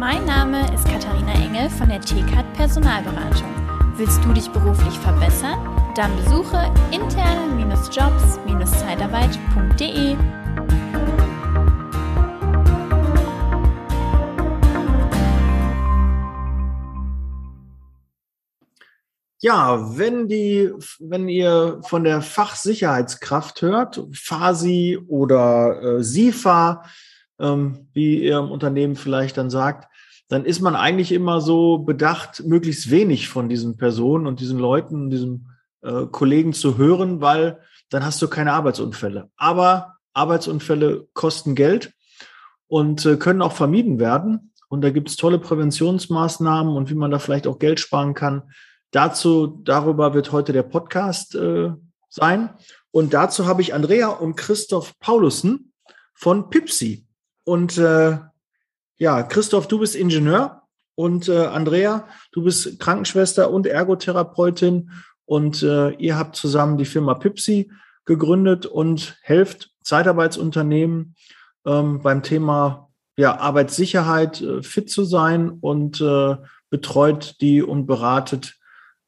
Mein Name ist Katharina Engel von der TCAT Personalberatung. Willst du dich beruflich verbessern? Dann besuche interne-jobs-zeitarbeit.de. Ja, wenn die, wenn ihr von der Fachsicherheitskraft hört, FASI oder äh, SIFA, ähm, wie ihr im Unternehmen vielleicht dann sagt, dann ist man eigentlich immer so bedacht, möglichst wenig von diesen Personen und diesen Leuten, diesen äh, Kollegen zu hören, weil dann hast du keine Arbeitsunfälle. Aber Arbeitsunfälle kosten Geld und äh, können auch vermieden werden. Und da gibt es tolle Präventionsmaßnahmen und wie man da vielleicht auch Geld sparen kann. Dazu, darüber wird heute der Podcast äh, sein. Und dazu habe ich Andrea und Christoph Paulussen von Pipsi. Und äh, ja, Christoph, du bist Ingenieur und äh, Andrea, du bist Krankenschwester und Ergotherapeutin und äh, ihr habt zusammen die Firma Pipsi gegründet und helft Zeitarbeitsunternehmen ähm, beim Thema ja, Arbeitssicherheit äh, fit zu sein und äh, betreut die und beratet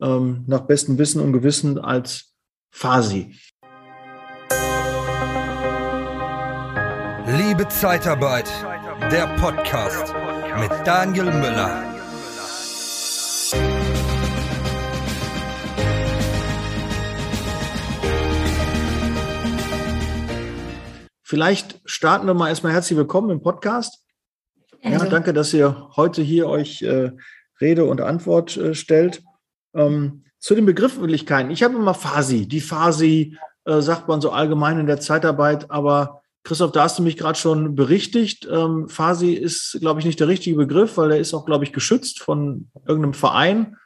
ähm, nach bestem Wissen und Gewissen als Fasi. Liebe Zeitarbeit, der Podcast mit Daniel Müller. Vielleicht starten wir mal erstmal herzlich willkommen im Podcast. Ja, danke, dass ihr heute hier euch äh, Rede und Antwort äh, stellt. Ähm, zu den Begrifflichkeiten. Ich habe immer Fasi. Die Fasi äh, sagt man so allgemein in der Zeitarbeit, aber Christoph, da hast du mich gerade schon berichtigt. Ähm, Fasi ist, glaube ich, nicht der richtige Begriff, weil der ist auch, glaube ich, geschützt von irgendeinem Verein.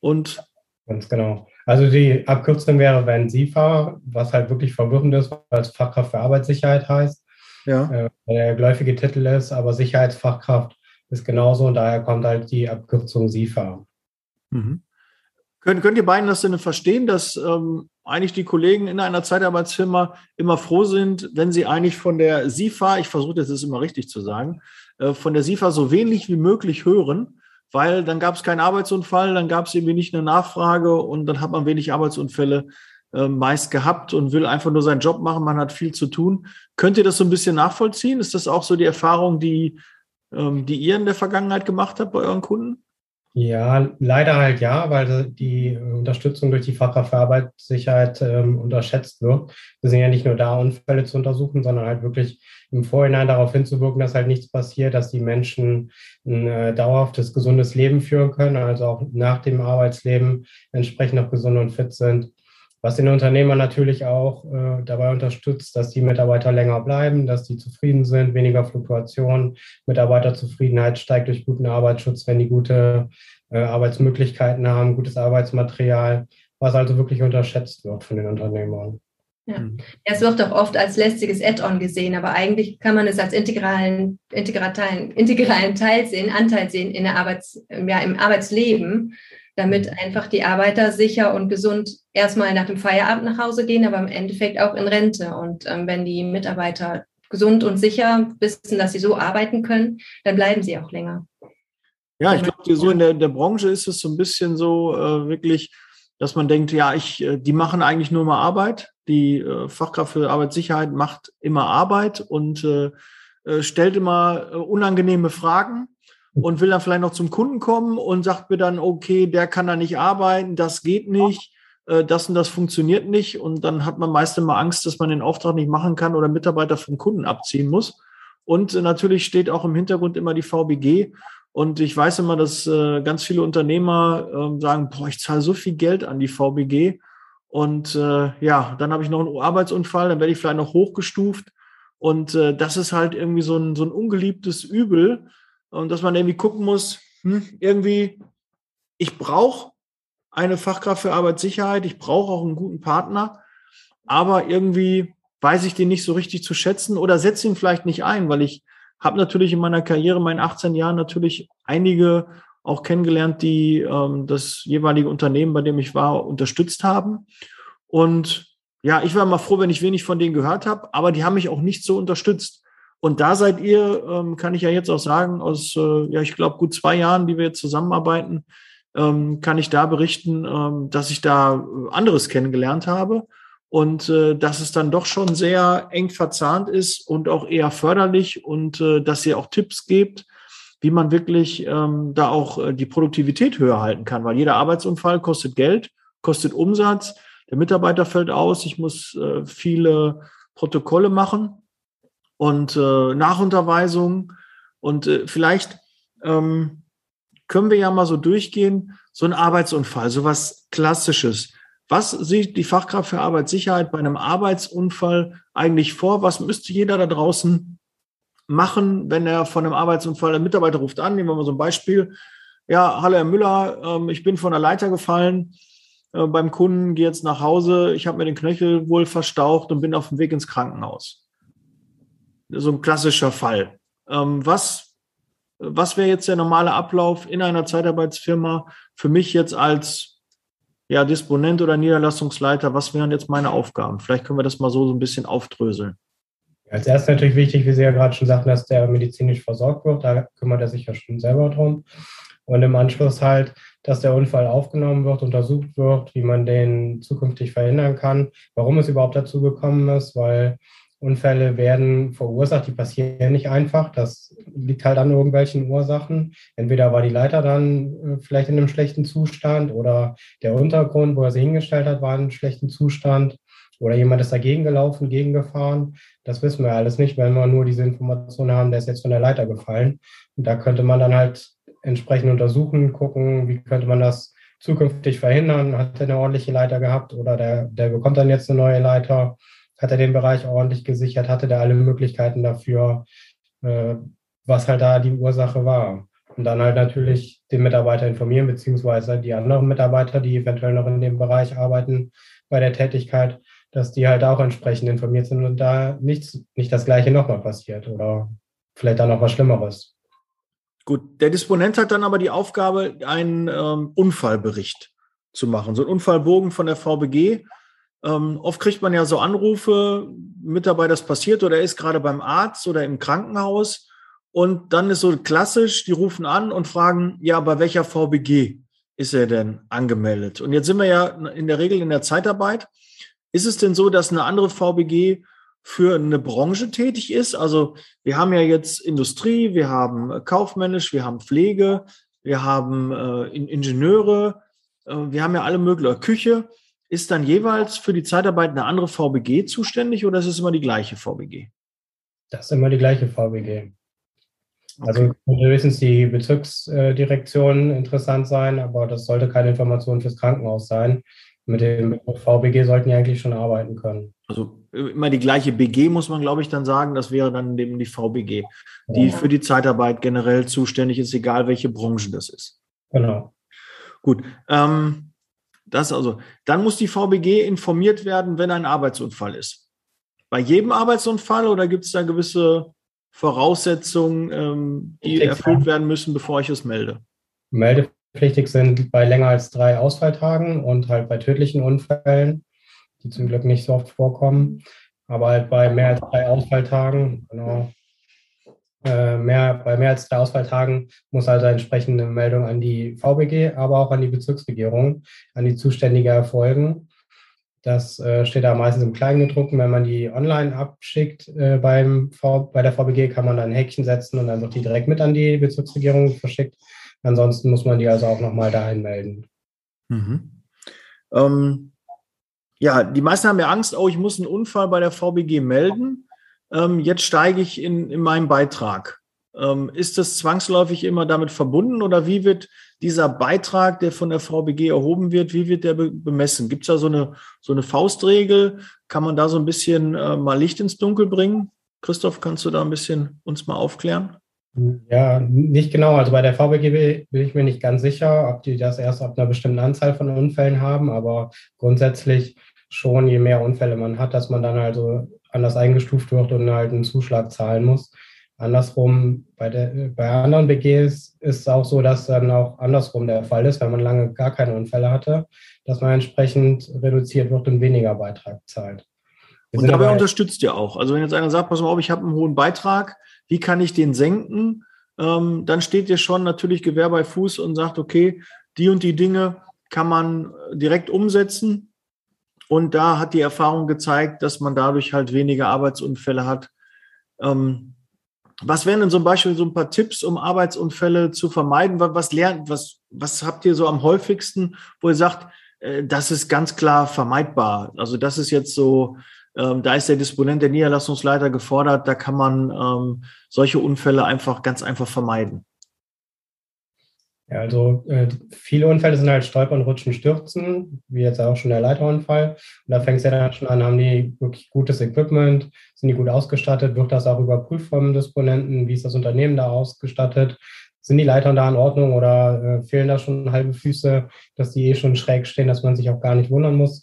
Und Ganz genau. Also die Abkürzung wäre wenn SIFA, was halt wirklich verwirrend ist, weil es Fachkraft für Arbeitssicherheit heißt. Ja. Äh, der geläufige Titel ist, aber Sicherheitsfachkraft ist genauso und daher kommt halt die Abkürzung SIFA. Mhm. Könnt, könnt ihr beiden das denn verstehen, dass ähm, eigentlich die Kollegen in einer Zeitarbeitsfirma immer froh sind, wenn sie eigentlich von der SIFA, ich versuche das jetzt immer richtig zu sagen, äh, von der SIFA so wenig wie möglich hören, weil dann gab es keinen Arbeitsunfall, dann gab es irgendwie nicht eine Nachfrage und dann hat man wenig Arbeitsunfälle äh, meist gehabt und will einfach nur seinen Job machen, man hat viel zu tun. Könnt ihr das so ein bisschen nachvollziehen? Ist das auch so die Erfahrung, die, ähm, die ihr in der Vergangenheit gemacht habt bei euren Kunden? Ja, leider halt ja, weil die Unterstützung durch die Fachkraft für Arbeitssicherheit ähm, unterschätzt wird. Wir sind ja nicht nur da, Unfälle zu untersuchen, sondern halt wirklich im Vorhinein darauf hinzuwirken, dass halt nichts passiert, dass die Menschen ein äh, dauerhaftes, gesundes Leben führen können, also auch nach dem Arbeitsleben entsprechend noch gesund und fit sind was den Unternehmer natürlich auch äh, dabei unterstützt, dass die Mitarbeiter länger bleiben, dass die zufrieden sind, weniger Fluktuation, Mitarbeiterzufriedenheit steigt durch guten Arbeitsschutz, wenn die gute äh, Arbeitsmöglichkeiten haben, gutes Arbeitsmaterial, was also wirklich unterschätzt wird von den Unternehmern. Ja. Mhm. Es wird auch oft als lästiges Add-on gesehen, aber eigentlich kann man es als integralen, integralen, integralen Teil sehen, Anteil sehen in der Arbeits, ja, im Arbeitsleben damit mhm. einfach die Arbeiter sicher und gesund erstmal nach dem Feierabend nach Hause gehen, aber im Endeffekt auch in Rente. Und ähm, wenn die Mitarbeiter gesund und sicher wissen, dass sie so arbeiten können, dann bleiben sie auch länger. Ja, ich glaube, so in der, der Branche ist es so ein bisschen so äh, wirklich, dass man denkt, ja, ich, äh, die machen eigentlich nur mal Arbeit. Die äh, Fachkraft für Arbeitssicherheit macht immer Arbeit und äh, äh stellt immer äh, unangenehme Fragen und will dann vielleicht noch zum Kunden kommen und sagt mir dann, okay, der kann da nicht arbeiten, das geht nicht, äh, das und das funktioniert nicht. Und dann hat man meist immer Angst, dass man den Auftrag nicht machen kann oder Mitarbeiter vom Kunden abziehen muss. Und äh, natürlich steht auch im Hintergrund immer die VBG. Und ich weiß immer, dass äh, ganz viele Unternehmer äh, sagen, boah, ich zahle so viel Geld an die VBG. Und äh, ja, dann habe ich noch einen Arbeitsunfall, dann werde ich vielleicht noch hochgestuft. Und äh, das ist halt irgendwie so ein, so ein ungeliebtes Übel, und dass man irgendwie gucken muss, hm, irgendwie, ich brauche eine Fachkraft für Arbeitssicherheit, ich brauche auch einen guten Partner, aber irgendwie weiß ich den nicht so richtig zu schätzen oder setze ihn vielleicht nicht ein, weil ich habe natürlich in meiner Karriere, in meinen 18 Jahren natürlich einige auch kennengelernt, die ähm, das jeweilige Unternehmen, bei dem ich war, unterstützt haben. Und ja, ich war mal froh, wenn ich wenig von denen gehört habe, aber die haben mich auch nicht so unterstützt. Und da seid ihr, ähm, kann ich ja jetzt auch sagen, aus, äh, ja, ich glaube, gut zwei Jahren, die wir jetzt zusammenarbeiten, ähm, kann ich da berichten, ähm, dass ich da anderes kennengelernt habe. Und äh, dass es dann doch schon sehr eng verzahnt ist und auch eher förderlich und äh, dass ihr auch Tipps gebt, wie man wirklich ähm, da auch äh, die Produktivität höher halten kann, weil jeder Arbeitsunfall kostet Geld, kostet Umsatz, der Mitarbeiter fällt aus, ich muss äh, viele Protokolle machen und äh, Nachunterweisungen und äh, vielleicht ähm, können wir ja mal so durchgehen, so ein Arbeitsunfall, so was Klassisches. Was sieht die Fachkraft für Arbeitssicherheit bei einem Arbeitsunfall eigentlich vor? Was müsste jeder da draußen machen, wenn er von einem Arbeitsunfall, ein Mitarbeiter ruft an, nehmen wir mal so ein Beispiel. Ja, hallo Herr Müller, ähm, ich bin von der Leiter gefallen äh, beim Kunden, gehe jetzt nach Hause, ich habe mir den Knöchel wohl verstaucht und bin auf dem Weg ins Krankenhaus. So ein klassischer Fall. Ähm, was, was wäre jetzt der normale Ablauf in einer Zeitarbeitsfirma für mich jetzt als ja, Disponent oder Niederlassungsleiter, was wären jetzt meine Aufgaben? Vielleicht können wir das mal so, so ein bisschen aufdröseln. Als erstes natürlich wichtig, wie Sie ja gerade schon sagten, dass der medizinisch versorgt wird. Da kümmert er sich ja schon selber drum. Und im Anschluss halt, dass der Unfall aufgenommen wird, untersucht wird, wie man den zukünftig verhindern kann, warum es überhaupt dazu gekommen ist, weil Unfälle werden verursacht, die passieren nicht einfach. Das liegt halt an irgendwelchen Ursachen. Entweder war die Leiter dann äh, vielleicht in einem schlechten Zustand oder der Untergrund, wo er sie hingestellt hat, war in einem schlechten Zustand oder jemand ist dagegen gelaufen, gegengefahren. Das wissen wir alles nicht, wenn wir nur diese Information haben, der ist jetzt von der Leiter gefallen. Und da könnte man dann halt entsprechend untersuchen, gucken, wie könnte man das zukünftig verhindern. Hat er eine ordentliche Leiter gehabt oder der, der bekommt dann jetzt eine neue Leiter? Hat er den Bereich ordentlich gesichert, hatte der alle Möglichkeiten dafür, äh, was halt da die Ursache war. Und dann halt natürlich den Mitarbeiter informieren, beziehungsweise die anderen Mitarbeiter, die eventuell noch in dem Bereich arbeiten bei der Tätigkeit, dass die halt auch entsprechend informiert sind und da nichts, nicht das Gleiche nochmal passiert oder vielleicht dann noch was Schlimmeres. Gut, der Disponent hat dann aber die Aufgabe, einen ähm, Unfallbericht zu machen, so einen Unfallbogen von der VBG ähm, oft kriegt man ja so Anrufe, Mitarbeiter ist passiert oder er ist gerade beim Arzt oder im Krankenhaus. Und dann ist so klassisch, die rufen an und fragen, ja, bei welcher VBG ist er denn angemeldet? Und jetzt sind wir ja in der Regel in der Zeitarbeit. Ist es denn so, dass eine andere VBG für eine Branche tätig ist? Also wir haben ja jetzt Industrie, wir haben kaufmännisch, wir haben Pflege, wir haben äh, Ingenieure, äh, wir haben ja alle möglichen Küche. Ist dann jeweils für die Zeitarbeit eine andere VBG zuständig oder ist es immer die gleiche VBG? Das ist immer die gleiche VBG. Also okay. könnte höchstens die Bezirksdirektion interessant sein, aber das sollte keine Information fürs Krankenhaus sein. Mit dem VBG sollten die eigentlich schon arbeiten können. Also immer die gleiche BG muss man, glaube ich, dann sagen. Das wäre dann eben die VBG, die ja. für die Zeitarbeit generell zuständig ist, egal welche Branche das ist. Genau. Gut. Ähm, das also, dann muss die VBG informiert werden, wenn ein Arbeitsunfall ist. Bei jedem Arbeitsunfall oder gibt es da gewisse Voraussetzungen, ähm, die erfüllt werden müssen, bevor ich es melde? Meldepflichtig sind bei länger als drei Ausfalltagen und halt bei tödlichen Unfällen, die zum Glück nicht so oft vorkommen. Aber halt bei mehr als drei Ausfalltagen, genau, äh, mehr, bei mehr als drei Ausfalltagen muss also entsprechende Meldung an die VBG, aber auch an die Bezirksregierung, an die Zuständige erfolgen. Das äh, steht da meistens im Kleingedruckten. Wenn man die online abschickt äh, beim v bei der VBG, kann man dann ein Häkchen setzen und dann wird die direkt mit an die Bezirksregierung verschickt. Ansonsten muss man die also auch nochmal dahin melden. Mhm. Ähm, ja, die meisten haben ja Angst, oh, ich muss einen Unfall bei der VBG melden ähm, jetzt steige ich in, in meinen Beitrag. Ähm, ist das zwangsläufig immer damit verbunden oder wie wird dieser Beitrag, der von der VBG erhoben wird, wie wird der be bemessen? Gibt es da so eine, so eine Faustregel? Kann man da so ein bisschen äh, mal Licht ins Dunkel bringen? Christoph, kannst du da ein bisschen uns mal aufklären? Ja, nicht genau. Also bei der VBG bin ich mir nicht ganz sicher, ob die das erst ab einer bestimmten Anzahl von Unfällen haben, aber grundsätzlich schon, je mehr Unfälle man hat, dass man dann also anders eingestuft wird und halt einen Zuschlag zahlen muss. Andersrum, bei, der, bei anderen BGs ist es auch so, dass dann auch andersrum der Fall ist, wenn man lange gar keine Unfälle hatte, dass man entsprechend reduziert wird und weniger Beitrag zahlt. Und dabei unterstützt ihr auch. Also wenn jetzt einer sagt, pass mal auf, ich habe einen hohen Beitrag, wie kann ich den senken? Ähm, dann steht ihr schon natürlich Gewehr bei Fuß und sagt, okay, die und die Dinge kann man direkt umsetzen. Und da hat die Erfahrung gezeigt, dass man dadurch halt weniger Arbeitsunfälle hat. Ähm, was wären denn zum Beispiel so ein paar Tipps, um Arbeitsunfälle zu vermeiden? Was lernt, was, was habt ihr so am häufigsten, wo ihr sagt, äh, das ist ganz klar vermeidbar? Also das ist jetzt so, ähm, da ist der Disponent, der Niederlassungsleiter gefordert, da kann man ähm, solche Unfälle einfach ganz einfach vermeiden. Ja, also äh, viele Unfälle sind halt Stolpern, Rutschen, Stürzen, wie jetzt auch schon der Leiterunfall. Und da fängt es ja dann schon an, haben die wirklich gutes Equipment, sind die gut ausgestattet, wird das auch überprüft vom Disponenten, wie ist das Unternehmen da ausgestattet, sind die Leitern da in Ordnung oder äh, fehlen da schon halbe Füße, dass die eh schon schräg stehen, dass man sich auch gar nicht wundern muss,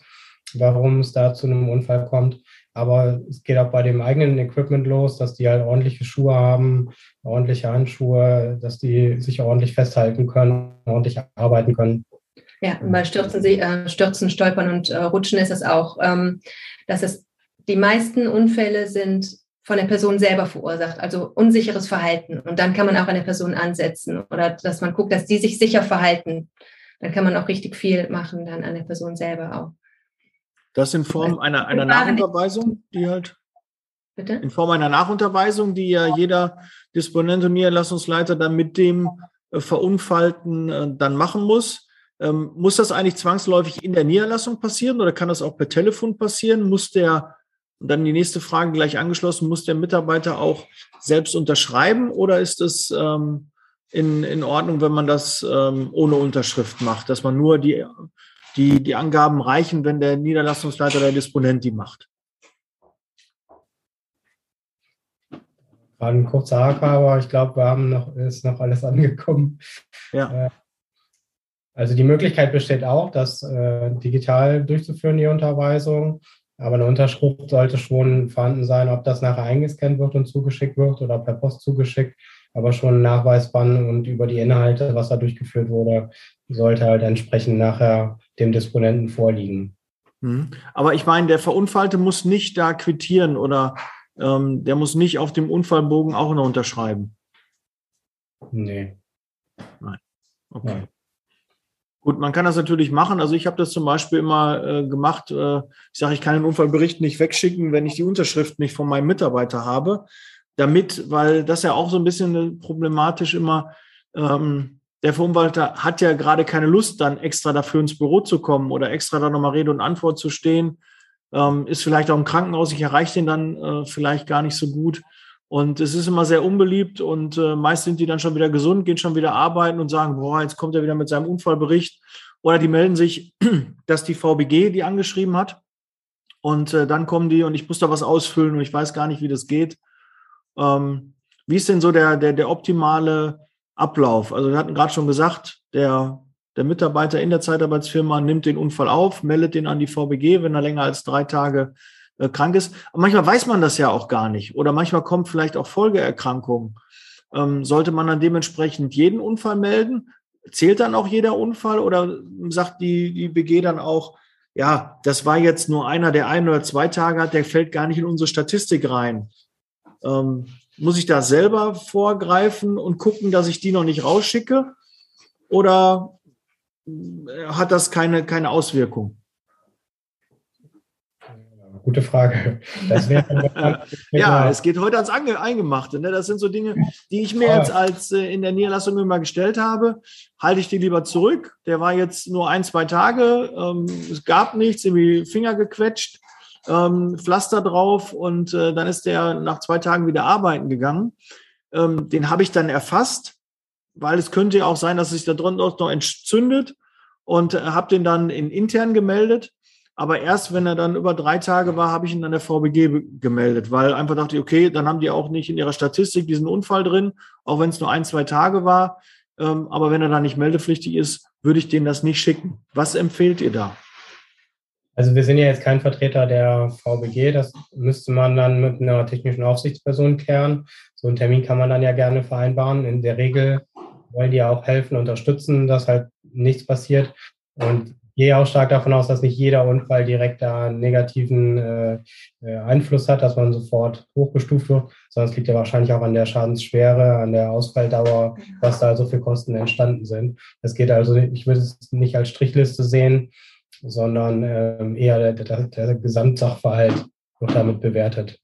warum es da zu einem Unfall kommt. Aber es geht auch bei dem eigenen Equipment los, dass die halt ordentliche Schuhe haben, ordentliche Handschuhe, dass die sich ordentlich festhalten können, ordentlich arbeiten können. Ja, bei Stürzen, äh, Stürzen Stolpern und äh, Rutschen ist es auch, ähm, dass es die meisten Unfälle sind von der Person selber verursacht, also unsicheres Verhalten. Und dann kann man auch an der Person ansetzen oder dass man guckt, dass die sich sicher verhalten. Dann kann man auch richtig viel machen dann an der Person selber auch. Das in Form einer, einer Nachunterweisung, die halt. Bitte? In Form einer Nachunterweisung, die ja jeder Disponent und Niederlassungsleiter dann mit dem äh, Verunfallten äh, dann machen muss. Ähm, muss das eigentlich zwangsläufig in der Niederlassung passieren oder kann das auch per Telefon passieren? Muss der, und dann die nächste Frage gleich angeschlossen, muss der Mitarbeiter auch selbst unterschreiben oder ist es ähm, in, in Ordnung, wenn man das ähm, ohne Unterschrift macht, dass man nur die die, die Angaben reichen, wenn der Niederlassungsleiter der Disponent die macht. Gerade ein kurzer Haker, aber ich glaube, wir haben noch, ist noch alles angekommen. Ja. Äh, also die Möglichkeit besteht auch, das äh, digital durchzuführen, die Unterweisung. Aber eine Unterschrift sollte schon vorhanden sein, ob das nachher eingescannt wird und zugeschickt wird oder per Post zugeschickt. Aber schon nachweisbar und über die Inhalte, was da durchgeführt wurde, sollte halt entsprechend nachher dem Disponenten vorliegen. Mhm. Aber ich meine, der Verunfallte muss nicht da quittieren oder ähm, der muss nicht auf dem Unfallbogen auch noch unterschreiben. Nee. Nein. Okay. Nein. Gut, man kann das natürlich machen. Also ich habe das zum Beispiel immer äh, gemacht. Äh, ich sage, ich kann den Unfallbericht nicht wegschicken, wenn ich die Unterschrift nicht von meinem Mitarbeiter habe. Damit, weil das ja auch so ein bisschen problematisch immer, ähm, der Verunfallte hat ja gerade keine Lust, dann extra dafür ins Büro zu kommen oder extra da nochmal Rede und Antwort zu stehen. Ähm, ist vielleicht auch im Krankenhaus, ich erreiche den dann äh, vielleicht gar nicht so gut. Und es ist immer sehr unbeliebt und äh, meist sind die dann schon wieder gesund, gehen schon wieder arbeiten und sagen, boah, jetzt kommt er wieder mit seinem Unfallbericht. Oder die melden sich, dass die VBG die angeschrieben hat. Und äh, dann kommen die und ich muss da was ausfüllen und ich weiß gar nicht, wie das geht. Ähm, wie ist denn so der, der, der optimale Ablauf. Also wir hatten gerade schon gesagt, der, der Mitarbeiter in der Zeitarbeitsfirma nimmt den Unfall auf, meldet den an die VBG, wenn er länger als drei Tage äh, krank ist. Aber manchmal weiß man das ja auch gar nicht. Oder manchmal kommt vielleicht auch Folgeerkrankungen. Ähm, sollte man dann dementsprechend jeden Unfall melden? Zählt dann auch jeder Unfall oder sagt die, die BG dann auch, ja, das war jetzt nur einer, der ein oder zwei Tage hat, der fällt gar nicht in unsere Statistik rein. Ähm, muss ich da selber vorgreifen und gucken, dass ich die noch nicht rausschicke? Oder hat das keine, keine Auswirkung? Gute Frage. ja, es geht heute ans Eingemachte. Ne? Das sind so Dinge, die ich mir jetzt als äh, in der Niederlassung immer gestellt habe. Halte ich die lieber zurück. Der war jetzt nur ein, zwei Tage. Ähm, es gab nichts, irgendwie Finger gequetscht ähm, Pflaster drauf und äh, dann ist der nach zwei Tagen wieder arbeiten gegangen. Ähm, den habe ich dann erfasst, weil es könnte ja auch sein, dass sich da drunter noch entzündet und äh, habe den dann in intern gemeldet. Aber erst wenn er dann über drei Tage war, habe ich ihn an der VBG gemeldet, weil einfach dachte ich, okay, dann haben die auch nicht in ihrer Statistik diesen Unfall drin, auch wenn es nur ein, zwei Tage war. Ähm, aber wenn er dann nicht meldepflichtig ist, würde ich denen das nicht schicken. Was empfehlt ihr da? Also wir sind ja jetzt kein Vertreter der VBG, das müsste man dann mit einer technischen Aufsichtsperson klären. So einen Termin kann man dann ja gerne vereinbaren. In der Regel wollen die auch helfen, unterstützen, dass halt nichts passiert. Und gehe auch stark davon aus, dass nicht jeder Unfall direkt da einen negativen äh, äh, Einfluss hat, dass man sofort hochgestuft wird, sondern es liegt ja wahrscheinlich auch an der Schadensschwere, an der Ausfalldauer, was da so für Kosten entstanden sind. Es geht also, ich würde es nicht als Strichliste sehen, sondern ähm, eher der, der, der Gesamtsachverhalt wird damit bewertet.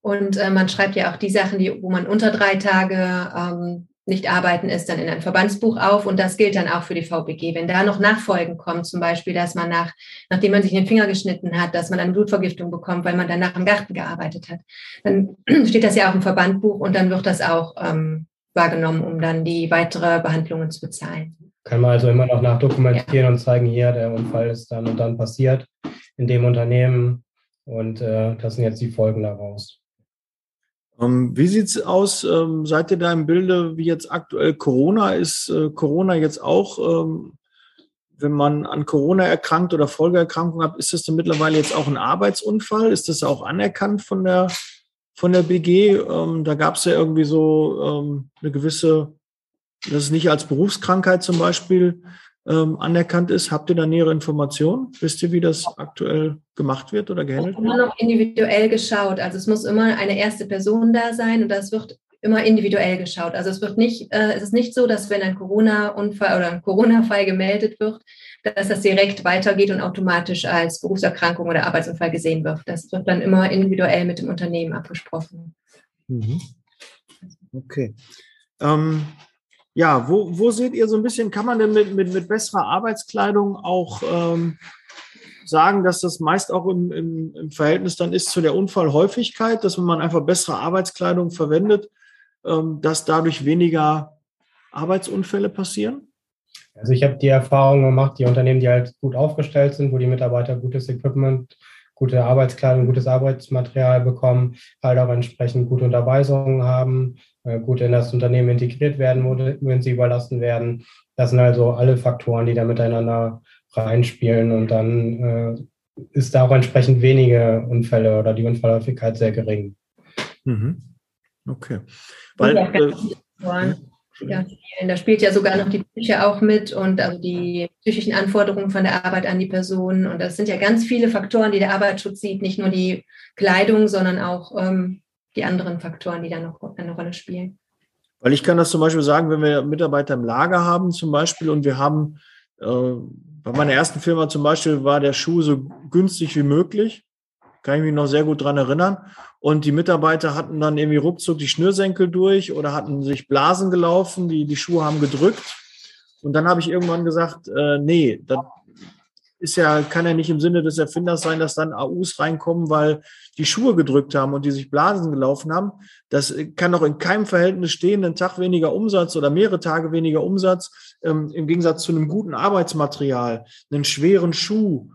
Und äh, man schreibt ja auch die Sachen, die, wo man unter drei Tage ähm, nicht arbeiten ist, dann in ein Verbandsbuch auf und das gilt dann auch für die VBG. Wenn da noch Nachfolgen kommen, zum Beispiel, dass man nach, nachdem man sich den Finger geschnitten hat, dass man eine Blutvergiftung bekommt, weil man danach im Garten gearbeitet hat, dann steht das ja auch im Verbandbuch und dann wird das auch ähm, wahrgenommen, um dann die weitere Behandlungen zu bezahlen. Kann man also immer noch nachdokumentieren ja. und zeigen, hier, der Unfall ist dann und dann passiert in dem Unternehmen und äh, das sind jetzt die Folgen daraus. Ähm, wie sieht's aus? Ähm, seid ihr da im Bilde, wie jetzt aktuell Corona ist? Äh, Corona jetzt auch, ähm, wenn man an Corona erkrankt oder Folgeerkrankungen hat, ist das dann mittlerweile jetzt auch ein Arbeitsunfall? Ist das auch anerkannt von der, von der BG? Ähm, da gab es ja irgendwie so ähm, eine gewisse, dass es nicht als Berufskrankheit zum Beispiel ähm, anerkannt ist. Habt ihr da nähere Informationen? Wisst ihr, wie das aktuell gemacht wird oder gehandelt wird? Immer noch individuell geschaut. Also es muss immer eine erste Person da sein und das wird immer individuell geschaut. Also es wird nicht, äh, es ist nicht so, dass wenn ein Corona-Unfall oder ein Corona-Fall gemeldet wird, dass das direkt weitergeht und automatisch als Berufserkrankung oder Arbeitsunfall gesehen wird. Das wird dann immer individuell mit dem Unternehmen abgesprochen. Mhm. Okay. Ähm, ja, wo, wo seht ihr so ein bisschen, kann man denn mit, mit, mit besserer Arbeitskleidung auch ähm, sagen, dass das meist auch im, im, im Verhältnis dann ist zu der Unfallhäufigkeit, dass wenn man einfach bessere Arbeitskleidung verwendet, ähm, dass dadurch weniger Arbeitsunfälle passieren? Also ich habe die Erfahrung gemacht, die Unternehmen, die halt gut aufgestellt sind, wo die Mitarbeiter gutes Equipment, gute Arbeitskleidung, gutes Arbeitsmaterial bekommen, halt auch entsprechend gute Unterweisungen haben, äh, gut in das Unternehmen integriert werden, wenn sie überlassen werden. Das sind also alle Faktoren, die da miteinander reinspielen und dann äh, ist da auch entsprechend wenige Unfälle oder die Unfallhäufigkeit sehr gering. Mhm. Okay. Weil, äh, ja, da spielt ja sogar noch die Psyche auch mit und also die psychischen Anforderungen von der Arbeit an die Person. Und das sind ja ganz viele Faktoren, die der Arbeitsschutz sieht, nicht nur die Kleidung, sondern auch ähm, die anderen Faktoren, die da noch eine Rolle spielen. Weil ich kann das zum Beispiel sagen, wenn wir Mitarbeiter im Lager haben zum Beispiel und wir haben, äh, bei meiner ersten Firma zum Beispiel war der Schuh so günstig wie möglich, kann ich mich noch sehr gut dran erinnern. Und die Mitarbeiter hatten dann irgendwie ruckzuck die Schnürsenkel durch oder hatten sich Blasen gelaufen, die, die Schuhe haben gedrückt. Und dann habe ich irgendwann gesagt, äh, nee, das ist ja, kann ja nicht im Sinne des Erfinders sein, dass dann AUs reinkommen, weil die Schuhe gedrückt haben und die sich Blasen gelaufen haben. Das kann doch in keinem Verhältnis stehen, einen Tag weniger Umsatz oder mehrere Tage weniger Umsatz, ähm, im Gegensatz zu einem guten Arbeitsmaterial, einen schweren Schuh.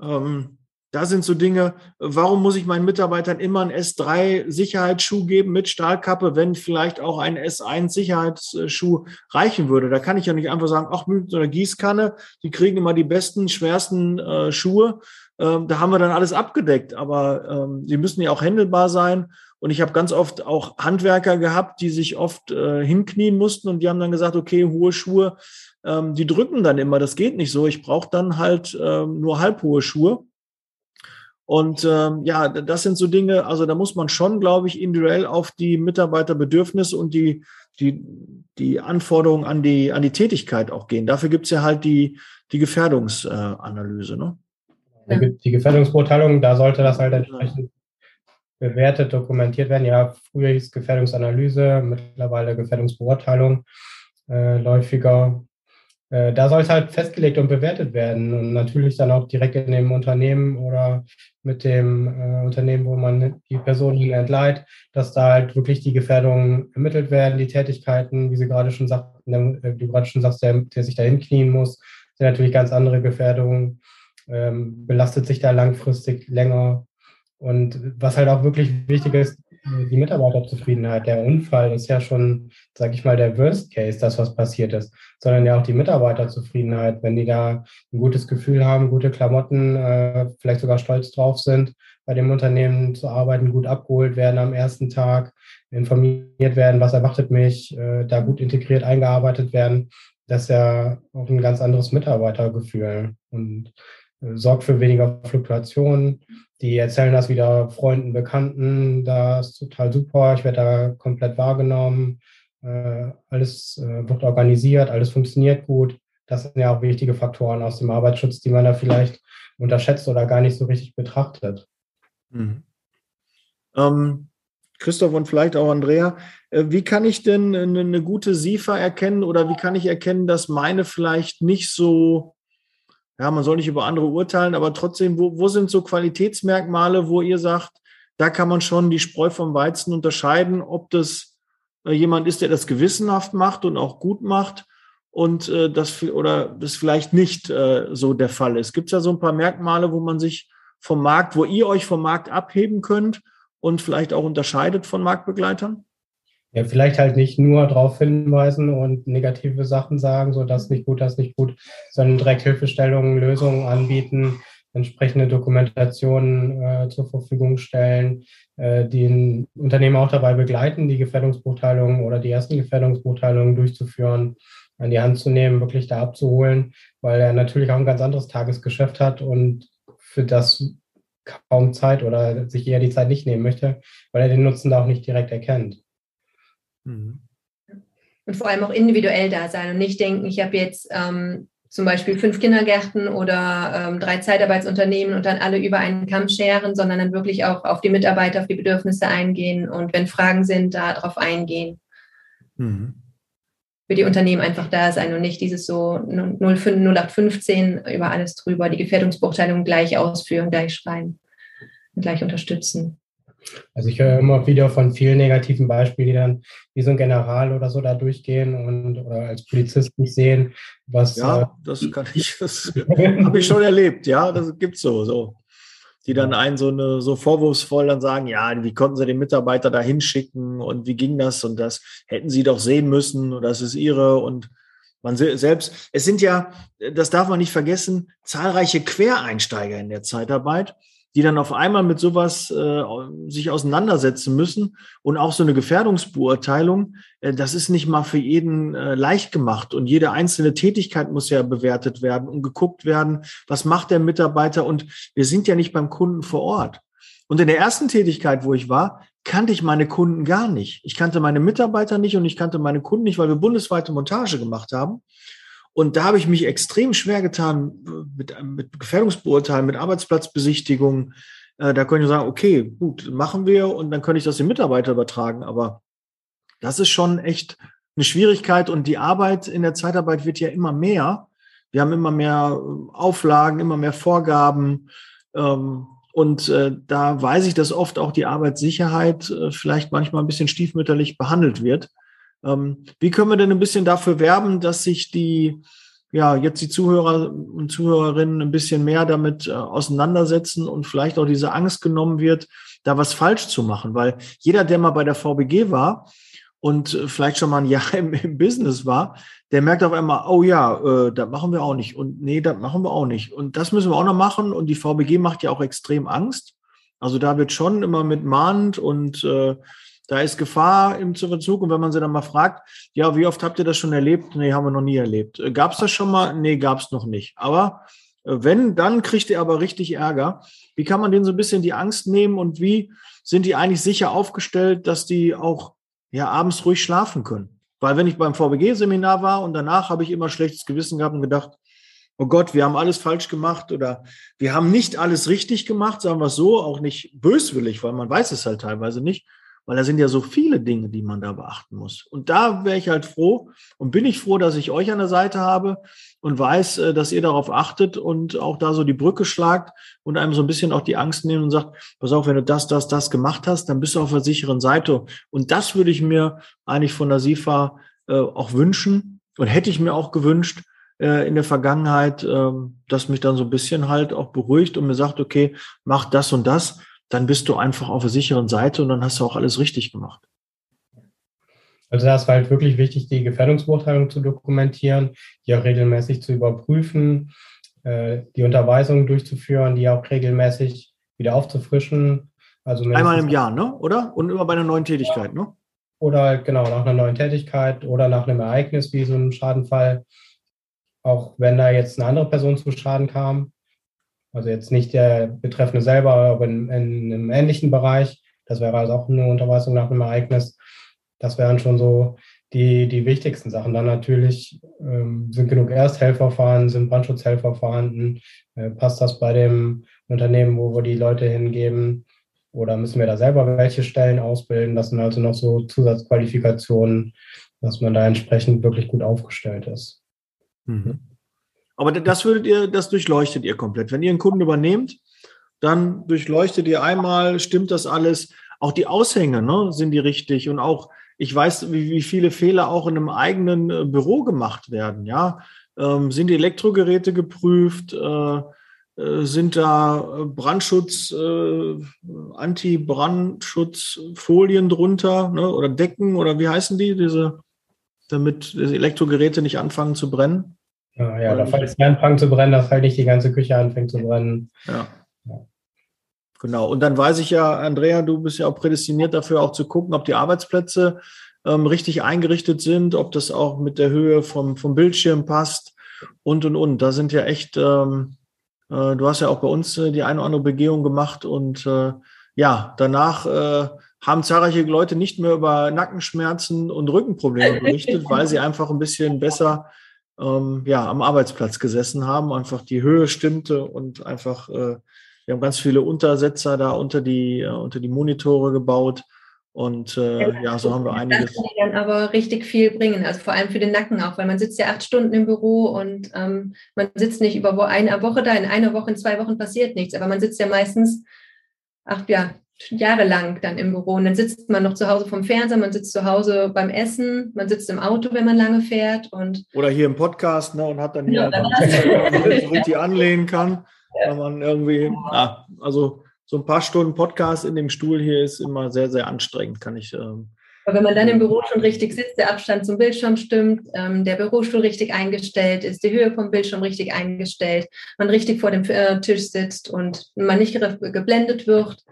Ähm, da sind so Dinge, warum muss ich meinen Mitarbeitern immer einen S3 Sicherheitsschuh geben mit Stahlkappe, wenn vielleicht auch ein S1 Sicherheitsschuh reichen würde? Da kann ich ja nicht einfach sagen, ach, mit so einer Gießkanne, die kriegen immer die besten, schwersten äh, Schuhe. Ähm, da haben wir dann alles abgedeckt, aber ähm, sie müssen ja auch händelbar sein. Und ich habe ganz oft auch Handwerker gehabt, die sich oft äh, hinknien mussten und die haben dann gesagt, okay, hohe Schuhe, ähm, die drücken dann immer, das geht nicht so. Ich brauche dann halt ähm, nur halbhohe Schuhe. Und ähm, ja, das sind so Dinge, also da muss man schon, glaube ich, individuell auf die Mitarbeiterbedürfnisse und die, die, die Anforderungen an die, an die Tätigkeit auch gehen. Dafür gibt's ja halt die, die Gefährdungsanalyse. Ne? Die Gefährdungsbeurteilung, da sollte das halt entsprechend bewertet, dokumentiert werden. Ja, früher hieß Gefährdungsanalyse, mittlerweile Gefährdungsbeurteilung äh, läufiger. Äh, da soll es halt festgelegt und bewertet werden und natürlich dann auch direkt in dem Unternehmen oder mit dem äh, Unternehmen, wo man die Person hin entleiht, dass da halt wirklich die Gefährdungen ermittelt werden, die Tätigkeiten, wie Sie gerade schon sagten, äh, du gerade schon sagst, der, der sich da hinknien muss, sind natürlich ganz andere Gefährdungen, ähm, belastet sich da langfristig länger. Und was halt auch wirklich wichtig ist, die Mitarbeiterzufriedenheit. Der Unfall ist ja schon, sag ich mal, der Worst Case, das, was passiert ist, sondern ja auch die Mitarbeiterzufriedenheit, wenn die da ein gutes Gefühl haben, gute Klamotten, äh, vielleicht sogar stolz drauf sind, bei dem Unternehmen zu arbeiten, gut abgeholt werden am ersten Tag, informiert werden, was erwartet mich, äh, da gut integriert eingearbeitet werden. Das ist ja auch ein ganz anderes Mitarbeitergefühl und äh, sorgt für weniger Fluktuationen. Die erzählen das wieder Freunden, Bekannten, das ist total super, ich werde da komplett wahrgenommen, äh, alles äh, wird organisiert, alles funktioniert gut. Das sind ja auch wichtige Faktoren aus dem Arbeitsschutz, die man da vielleicht unterschätzt oder gar nicht so richtig betrachtet. Mhm. Ähm, Christoph und vielleicht auch Andrea, äh, wie kann ich denn eine, eine gute SIFA erkennen oder wie kann ich erkennen, dass meine vielleicht nicht so, ja, man soll nicht über andere urteilen, aber trotzdem, wo, wo sind so Qualitätsmerkmale, wo ihr sagt, da kann man schon die Spreu vom Weizen unterscheiden, ob das äh, jemand ist, der das gewissenhaft macht und auch gut macht und äh, das oder das vielleicht nicht äh, so der Fall ist. Gibt es da so ein paar Merkmale, wo man sich vom Markt, wo ihr euch vom Markt abheben könnt und vielleicht auch unterscheidet von Marktbegleitern? Ja, vielleicht halt nicht nur darauf hinweisen und negative Sachen sagen, so das nicht gut, das nicht gut, sondern direkt Hilfestellungen, Lösungen anbieten, entsprechende Dokumentationen äh, zur Verfügung stellen, äh, den Unternehmen auch dabei begleiten, die Gefährdungsbeurteilungen oder die ersten Gefährdungsbeurteilungen durchzuführen, an die Hand zu nehmen, wirklich da abzuholen, weil er natürlich auch ein ganz anderes Tagesgeschäft hat und für das kaum Zeit oder sich eher die Zeit nicht nehmen möchte, weil er den Nutzen da auch nicht direkt erkennt. Mhm. Und vor allem auch individuell da sein und nicht denken, ich habe jetzt ähm, zum Beispiel fünf Kindergärten oder ähm, drei Zeitarbeitsunternehmen und dann alle über einen Kamm scheren, sondern dann wirklich auch auf die Mitarbeiter, auf die Bedürfnisse eingehen und wenn Fragen sind, darauf eingehen. Mhm. Für die Unternehmen einfach da sein und nicht dieses so 0815 über alles drüber, die Gefährdungsbeurteilung gleich ausführen, gleich schreiben und gleich unterstützen. Also ich höre immer wieder von vielen negativen Beispielen, die dann wie so ein General oder so da durchgehen und oder als Polizist nicht sehen, was. Ja, äh, das kann ich, das habe ich schon erlebt, ja, das gibt's so, so. Die dann einen so eine so vorwurfsvoll dann sagen, ja, wie konnten sie den Mitarbeiter da hinschicken und wie ging das und das hätten sie doch sehen müssen und das ist ihre und man selbst, es sind ja, das darf man nicht vergessen, zahlreiche Quereinsteiger in der Zeitarbeit die dann auf einmal mit sowas äh, sich auseinandersetzen müssen und auch so eine Gefährdungsbeurteilung, äh, das ist nicht mal für jeden äh, leicht gemacht und jede einzelne Tätigkeit muss ja bewertet werden und geguckt werden, was macht der Mitarbeiter und wir sind ja nicht beim Kunden vor Ort. Und in der ersten Tätigkeit, wo ich war, kannte ich meine Kunden gar nicht. Ich kannte meine Mitarbeiter nicht und ich kannte meine Kunden nicht, weil wir bundesweite Montage gemacht haben. Und da habe ich mich extrem schwer getan mit, mit Gefährdungsbeurteilen, mit Arbeitsplatzbesichtigungen. Äh, da könnte ich sagen, okay, gut, machen wir und dann könnte ich das den Mitarbeiter übertragen. Aber das ist schon echt eine Schwierigkeit und die Arbeit in der Zeitarbeit wird ja immer mehr. Wir haben immer mehr Auflagen, immer mehr Vorgaben. Ähm, und äh, da weiß ich, dass oft auch die Arbeitssicherheit äh, vielleicht manchmal ein bisschen stiefmütterlich behandelt wird. Ähm, wie können wir denn ein bisschen dafür werben, dass sich die, ja, jetzt die Zuhörer und Zuhörerinnen ein bisschen mehr damit äh, auseinandersetzen und vielleicht auch diese Angst genommen wird, da was falsch zu machen? Weil jeder, der mal bei der VBG war und äh, vielleicht schon mal ein Jahr im, im Business war, der merkt auf einmal, oh ja, äh, das machen wir auch nicht und nee, das machen wir auch nicht und das müssen wir auch noch machen und die VBG macht ja auch extrem Angst. Also da wird schon immer mit mahnt und äh, da ist Gefahr im Verzug. Und wenn man sie dann mal fragt, ja, wie oft habt ihr das schon erlebt? Nee, haben wir noch nie erlebt. Äh, gab es das schon mal? Nee, gab es noch nicht. Aber äh, wenn, dann kriegt ihr aber richtig Ärger. Wie kann man denen so ein bisschen die Angst nehmen und wie sind die eigentlich sicher aufgestellt, dass die auch ja, abends ruhig schlafen können? Weil wenn ich beim VBG-Seminar war und danach habe ich immer schlechtes Gewissen gehabt und gedacht, oh Gott, wir haben alles falsch gemacht oder wir haben nicht alles richtig gemacht, sagen wir es so, auch nicht böswillig, weil man weiß es halt teilweise nicht, weil da sind ja so viele Dinge, die man da beachten muss. Und da wäre ich halt froh und bin ich froh, dass ich euch an der Seite habe und weiß, äh, dass ihr darauf achtet und auch da so die Brücke schlagt und einem so ein bisschen auch die Angst nehmen und sagt, pass auf, wenn du das, das, das gemacht hast, dann bist du auf der sicheren Seite. Und das würde ich mir eigentlich von der SIFA äh, auch wünschen und hätte ich mir auch gewünscht, äh, in der Vergangenheit, ähm, dass mich dann so ein bisschen halt auch beruhigt und mir sagt, okay, mach das und das dann bist du einfach auf der sicheren Seite und dann hast du auch alles richtig gemacht. Also da ist halt wirklich wichtig, die Gefährdungsbeurteilung zu dokumentieren, die auch regelmäßig zu überprüfen, äh, die Unterweisungen durchzuführen, die auch regelmäßig wieder aufzufrischen. Also Einmal im Jahr, ne? oder? Und immer bei einer neuen Tätigkeit, ne? oder genau nach einer neuen Tätigkeit oder nach einem Ereignis wie so einem Schadenfall, auch wenn da jetzt eine andere Person zu Schaden kam. Also jetzt nicht der Betreffende selber, aber in, in einem ähnlichen Bereich. Das wäre also auch eine Unterweisung nach einem Ereignis. Das wären schon so die, die wichtigsten Sachen. Dann natürlich ähm, sind genug Ersthelfer vorhanden, sind Brandschutzhelfer vorhanden. Äh, passt das bei dem Unternehmen, wo wir die Leute hingeben? Oder müssen wir da selber welche Stellen ausbilden? Das sind also noch so Zusatzqualifikationen, dass man da entsprechend wirklich gut aufgestellt ist. Mhm. Aber das würdet ihr, das durchleuchtet ihr komplett. Wenn ihr einen Kunden übernehmt, dann durchleuchtet ihr einmal, stimmt das alles? Auch die Aushänge, ne, sind die richtig? Und auch, ich weiß, wie, wie viele Fehler auch in einem eigenen äh, Büro gemacht werden, ja. Ähm, sind die Elektrogeräte geprüft? Äh, äh, sind da äh, Brandschutz, äh, Anti-Brandschutzfolien drunter ne? oder Decken oder wie heißen die, diese, damit die Elektrogeräte nicht anfangen zu brennen? Ja, ja oder falls die anfangen zu brennen, dass halt nicht die ganze Küche anfängt zu brennen. Ja. ja. Genau. Und dann weiß ich ja, Andrea, du bist ja auch prädestiniert dafür, auch zu gucken, ob die Arbeitsplätze ähm, richtig eingerichtet sind, ob das auch mit der Höhe vom, vom Bildschirm passt und und und. Da sind ja echt ähm, äh, du hast ja auch bei uns äh, die eine oder andere Begehung gemacht und äh, ja, danach haben zahlreiche Leute nicht mehr über Nackenschmerzen und Rückenprobleme berichtet, weil sie einfach ein bisschen besser ähm, ja, am Arbeitsplatz gesessen haben. Einfach die Höhe stimmte und einfach, äh, wir haben ganz viele Untersetzer da unter die, äh, unter die Monitore gebaut. Und äh, ja, so haben wir einiges. Das kann dann aber richtig viel bringen, also vor allem für den Nacken auch, weil man sitzt ja acht Stunden im Büro und ähm, man sitzt nicht über eine Woche da, in einer Woche, in zwei Wochen passiert nichts, aber man sitzt ja meistens acht ja, Jahre lang dann im Büro und dann sitzt man noch zu Hause vom Fernseher, man sitzt zu Hause beim Essen, man sitzt im Auto, wenn man lange fährt und oder hier im Podcast ne, und hat dann hier, ja, so richtig anlehnen kann, ja. wenn man irgendwie, ja, also so ein paar Stunden Podcast in dem Stuhl hier ist immer sehr, sehr anstrengend, kann ich. Ähm, aber wenn man dann im Büro schon richtig sitzt, der Abstand zum Bildschirm stimmt, ähm, der Bürostuhl richtig eingestellt ist, die Höhe vom Bildschirm richtig eingestellt, man richtig vor dem äh, Tisch sitzt und man nicht geblendet wird,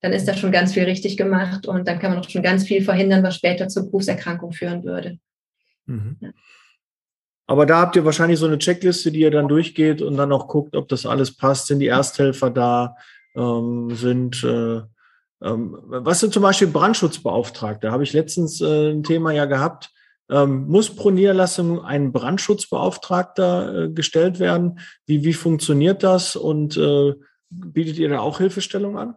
dann ist das schon ganz viel richtig gemacht und dann kann man auch schon ganz viel verhindern, was später zur Berufserkrankung führen würde. Mhm. Ja. Aber da habt ihr wahrscheinlich so eine Checkliste, die ihr dann durchgeht und dann auch guckt, ob das alles passt. Sind die Ersthelfer da? ähm, sind, äh, ähm, was sind zum Beispiel Brandschutzbeauftragte? Habe ich letztens äh, ein Thema ja gehabt. Ähm, muss pro Niederlassung ein Brandschutzbeauftragter äh, gestellt werden? Wie, wie funktioniert das und äh, bietet ihr da auch Hilfestellung an?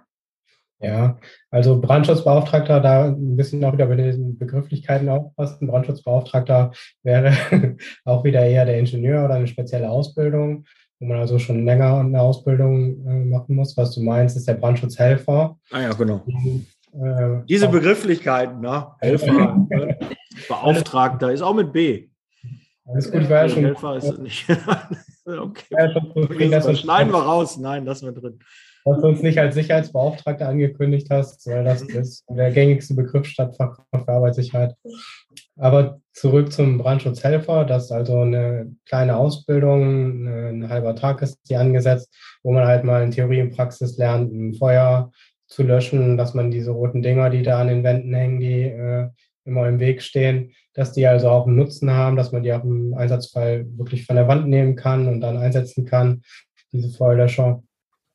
Ja, also Brandschutzbeauftragter, da ein bisschen auch wieder bei den Begrifflichkeiten aufpassen. Brandschutzbeauftragter wäre auch wieder eher der Ingenieur oder eine spezielle Ausbildung wo man also schon länger eine Ausbildung äh, machen muss. Was du meinst, ist der Brandschutzhelfer. Ah ja, genau. Äh, Diese Begrifflichkeiten, ne? Helfer, äh, Beauftragter, ist auch mit B. Alles gut, ich war ja schon. Helfer ist nicht. okay. Ja, okay das schneiden wir raus. Nein, lassen wir drin. Dass du uns nicht als Sicherheitsbeauftragter angekündigt hast, weil das ist der gängigste Begriff statt für Arbeitssicherheit. Aber zurück zum Brandschutzhelfer. Das ist also eine kleine Ausbildung, ein halber Tag ist die angesetzt, wo man halt mal in Theorie und Praxis lernt, ein Feuer zu löschen, dass man diese roten Dinger, die da an den Wänden hängen, die äh, immer im Weg stehen, dass die also auch einen Nutzen haben, dass man die auch im Einsatzfall wirklich von der Wand nehmen kann und dann einsetzen kann, diese Feuerlöscher.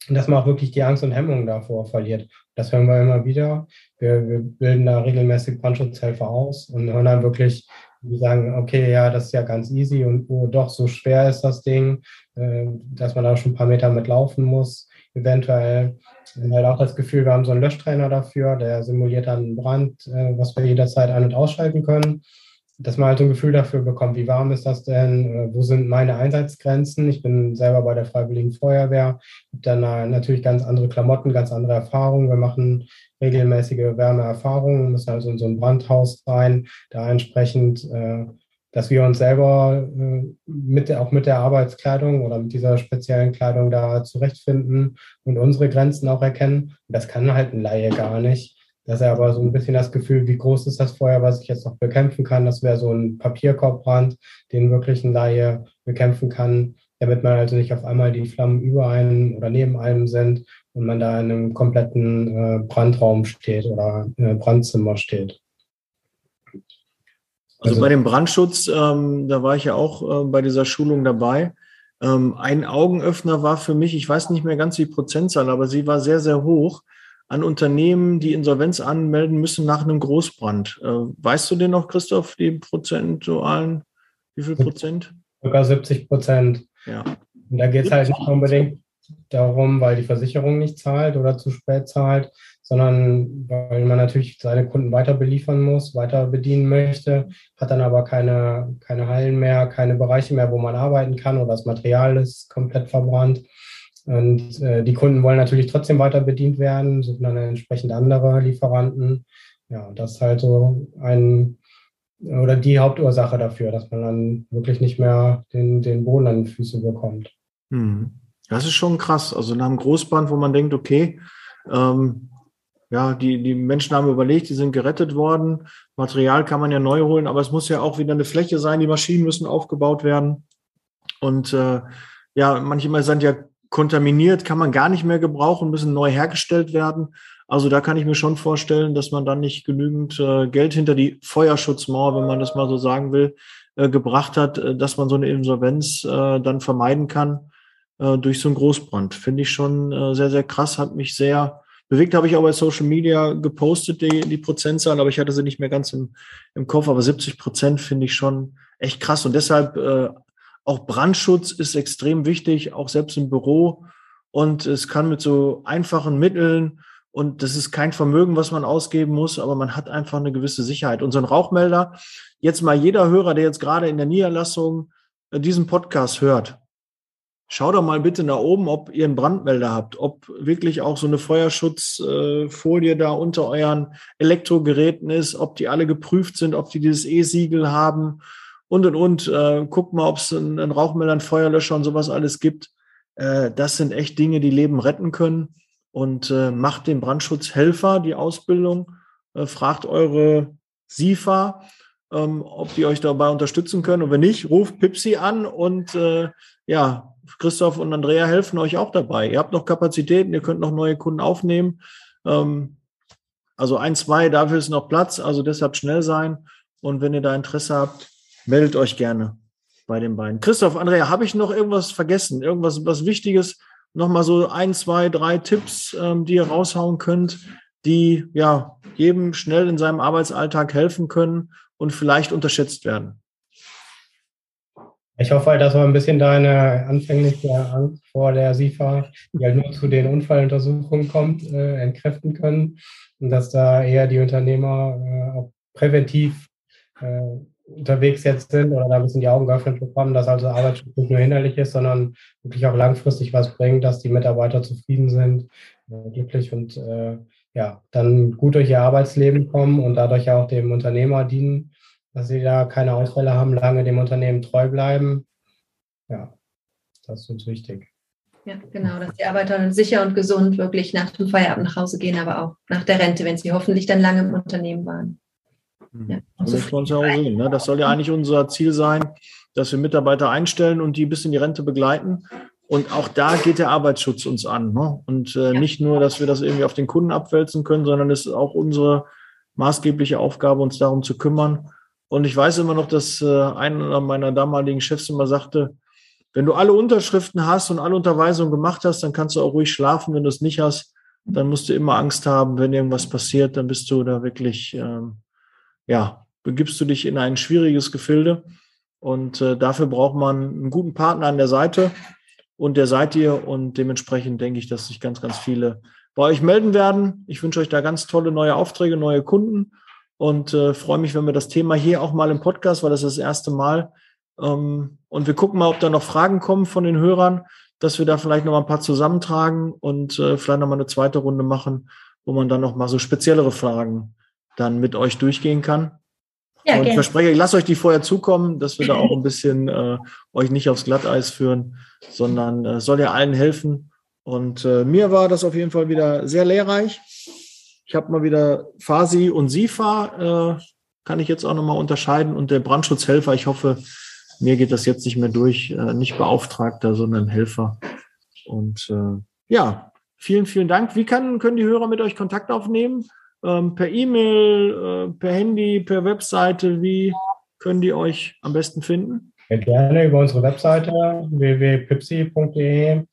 Und dass man auch wirklich die Angst und Hemmung davor verliert. Das hören wir immer wieder. Wir, wir bilden da regelmäßig Brandschutzhelfer aus und hören dann wirklich, die sagen, okay, ja, das ist ja ganz easy und oh, doch, so schwer ist das Ding, äh, dass man da schon ein paar Meter mitlaufen muss, eventuell. Halt auch das Gefühl, wir haben so einen Löschtrainer dafür, der simuliert dann einen Brand, äh, was wir jederzeit an- und ausschalten können dass man halt so ein Gefühl dafür bekommt, wie warm ist das denn, äh, wo sind meine Einsatzgrenzen. Ich bin selber bei der Freiwilligen Feuerwehr, habe dann natürlich ganz andere Klamotten, ganz andere Erfahrungen. Wir machen regelmäßige Wärmeerfahrungen, müssen also in so ein Brandhaus rein, da entsprechend, äh, dass wir uns selber äh, mit, auch mit der Arbeitskleidung oder mit dieser speziellen Kleidung da zurechtfinden und unsere Grenzen auch erkennen. das kann halt ein Laie gar nicht dass er aber so ein bisschen das Gefühl, wie groß ist das Feuer, was ich jetzt noch bekämpfen kann. Das wäre so ein Papierkorbbrand, den wirklich ein Laie bekämpfen kann, damit man also nicht auf einmal die Flammen über einem oder neben einem sind und man da in einem kompletten äh, Brandraum steht oder in einem Brandzimmer steht. Also, also bei dem Brandschutz, ähm, da war ich ja auch äh, bei dieser Schulung dabei. Ähm, ein Augenöffner war für mich, ich weiß nicht mehr ganz die Prozentzahl, aber sie war sehr, sehr hoch an Unternehmen, die Insolvenz anmelden müssen nach einem Großbrand. Äh, weißt du denn noch, Christoph, die prozentualen, wie viel Prozent? Sogar 70 Prozent. Ja. Und da geht es halt nicht unbedingt darum, weil die Versicherung nicht zahlt oder zu spät zahlt, sondern weil man natürlich seine Kunden weiter beliefern muss, weiter bedienen möchte, hat dann aber keine, keine Hallen mehr, keine Bereiche mehr, wo man arbeiten kann oder das Material ist komplett verbrannt. Und äh, die Kunden wollen natürlich trotzdem weiter bedient werden, suchen dann entsprechend andere Lieferanten. Ja, das ist halt so ein oder die Hauptursache dafür, dass man dann wirklich nicht mehr den, den Boden an die Füße bekommt. Hm. Das ist schon krass. Also nach einem Großband, wo man denkt, okay, ähm, ja, die, die Menschen haben überlegt, die sind gerettet worden. Material kann man ja neu holen, aber es muss ja auch wieder eine Fläche sein. Die Maschinen müssen aufgebaut werden. Und äh, ja, manchmal sind ja kontaminiert, kann man gar nicht mehr gebrauchen, müssen neu hergestellt werden. Also da kann ich mir schon vorstellen, dass man dann nicht genügend äh, Geld hinter die Feuerschutzmauer, wenn man das mal so sagen will, äh, gebracht hat, äh, dass man so eine Insolvenz äh, dann vermeiden kann äh, durch so einen Großbrand. Finde ich schon äh, sehr, sehr krass, hat mich sehr Bewegt habe ich auch bei Social Media gepostet, die, die Prozentzahl, aber ich hatte sie nicht mehr ganz im, im Kopf. Aber 70 Prozent finde ich schon echt krass. Und deshalb äh, auch Brandschutz ist extrem wichtig, auch selbst im Büro. Und es kann mit so einfachen Mitteln und das ist kein Vermögen, was man ausgeben muss, aber man hat einfach eine gewisse Sicherheit. Und so ein Rauchmelder, jetzt mal jeder Hörer, der jetzt gerade in der Niederlassung äh, diesen Podcast hört, Schau doch mal bitte nach oben, ob ihr einen Brandmelder habt, ob wirklich auch so eine Feuerschutzfolie da unter euren Elektrogeräten ist, ob die alle geprüft sind, ob die dieses E-Siegel haben und und und. Äh, guckt mal, ob es einen, einen Rauchmelder, einen Feuerlöscher und sowas alles gibt. Äh, das sind echt Dinge, die Leben retten können. Und äh, macht den Brandschutzhelfer die Ausbildung. Äh, fragt eure SIFA, ähm, ob die euch dabei unterstützen können. Und wenn nicht, ruft Pipsi an und ja, Christoph und Andrea helfen euch auch dabei. Ihr habt noch Kapazitäten, ihr könnt noch neue Kunden aufnehmen. Ähm, also ein, zwei, dafür ist noch Platz, also deshalb schnell sein. Und wenn ihr da Interesse habt, meldet euch gerne bei den beiden. Christoph, Andrea, habe ich noch irgendwas vergessen? Irgendwas was Wichtiges? Nochmal so ein, zwei, drei Tipps, ähm, die ihr raushauen könnt, die ja jedem schnell in seinem Arbeitsalltag helfen können und vielleicht unterschätzt werden. Ich hoffe, dass wir ein bisschen deine anfängliche Angst vor der SIFA, die halt nur zu den Unfalluntersuchungen kommt, äh, entkräften können. Und dass da eher die Unternehmer äh, auch präventiv äh, unterwegs jetzt sind oder da ein bisschen die Augen geöffnet bekommen, dass also Arbeitsschutz nicht nur hinderlich ist, sondern wirklich auch langfristig was bringt, dass die Mitarbeiter zufrieden sind, äh, glücklich und äh, ja, dann gut durch ihr Arbeitsleben kommen und dadurch auch dem Unternehmer dienen dass sie da keine Ausfälle haben, lange dem Unternehmen treu bleiben. Ja, das ist uns wichtig. Ja, genau, dass die Arbeiter sicher und gesund wirklich nach dem Feierabend nach Hause gehen, aber auch nach der Rente, wenn sie hoffentlich dann lange im Unternehmen waren. Mhm. Ja, das muss man ja auch sehen. Ne? Das soll ja eigentlich unser Ziel sein, dass wir Mitarbeiter einstellen und die bis in die Rente begleiten. Und auch da geht der Arbeitsschutz uns an. Ne? Und äh, ja. nicht nur, dass wir das irgendwie auf den Kunden abwälzen können, sondern es ist auch unsere maßgebliche Aufgabe, uns darum zu kümmern, und ich weiß immer noch, dass äh, einer meiner damaligen Chefs immer sagte, wenn du alle Unterschriften hast und alle Unterweisungen gemacht hast, dann kannst du auch ruhig schlafen. Wenn du es nicht hast, dann musst du immer Angst haben, wenn irgendwas passiert, dann bist du da wirklich, ähm, ja, begibst du dich in ein schwieriges Gefilde. Und äh, dafür braucht man einen guten Partner an der Seite. Und der seid ihr. Und dementsprechend denke ich, dass sich ganz, ganz viele bei euch melden werden. Ich wünsche euch da ganz tolle neue Aufträge, neue Kunden und äh, freue mich, wenn wir das Thema hier auch mal im Podcast, weil das ist das erste Mal. Ähm, und wir gucken mal, ob da noch Fragen kommen von den Hörern, dass wir da vielleicht noch mal ein paar zusammentragen und äh, vielleicht noch mal eine zweite Runde machen, wo man dann noch mal so speziellere Fragen dann mit euch durchgehen kann. Ja, und ich verspreche, ich lasse euch die vorher zukommen, dass wir da auch ein bisschen äh, euch nicht aufs Glatteis führen, sondern äh, soll ja allen helfen. Und äh, mir war das auf jeden Fall wieder sehr lehrreich. Ich habe mal wieder Fasi und Sifa, äh, kann ich jetzt auch nochmal unterscheiden. Und der Brandschutzhelfer, ich hoffe, mir geht das jetzt nicht mehr durch, äh, nicht Beauftragter, sondern Helfer. Und äh, ja, vielen, vielen Dank. Wie kann, können die Hörer mit euch Kontakt aufnehmen? Ähm, per E-Mail, äh, per Handy, per Webseite, wie können die euch am besten finden? Gerne über unsere Webseite www.pipsi.de.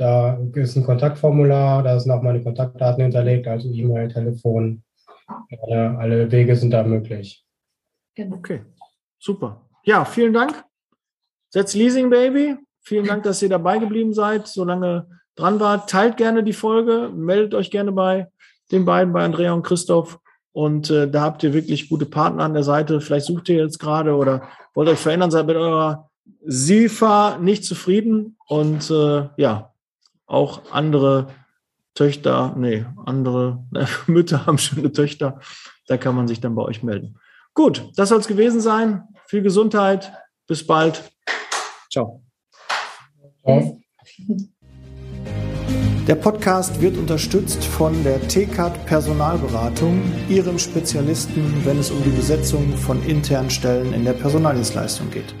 Da ist ein Kontaktformular, da sind auch meine Kontaktdaten hinterlegt, also E-Mail, Telefon. Alle, alle Wege sind da möglich. Genau. Okay, super. Ja, vielen Dank. Setz Leasing Baby. Vielen Dank, dass ihr dabei geblieben seid, so lange dran wart. Teilt gerne die Folge, meldet euch gerne bei den beiden, bei Andrea und Christoph. Und äh, da habt ihr wirklich gute Partner an der Seite. Vielleicht sucht ihr jetzt gerade oder wollt euch verändern, seid mit eurer SIFA nicht zufrieden. Und äh, ja, auch andere Töchter, nee, andere äh, Mütter haben schöne Töchter. Da kann man sich dann bei euch melden. Gut, das soll es gewesen sein. Viel Gesundheit. Bis bald. Ciao. Ciao. Der Podcast wird unterstützt von der TCAT Personalberatung, ihrem Spezialisten, wenn es um die Besetzung von internen Stellen in der Personaldienstleistung geht.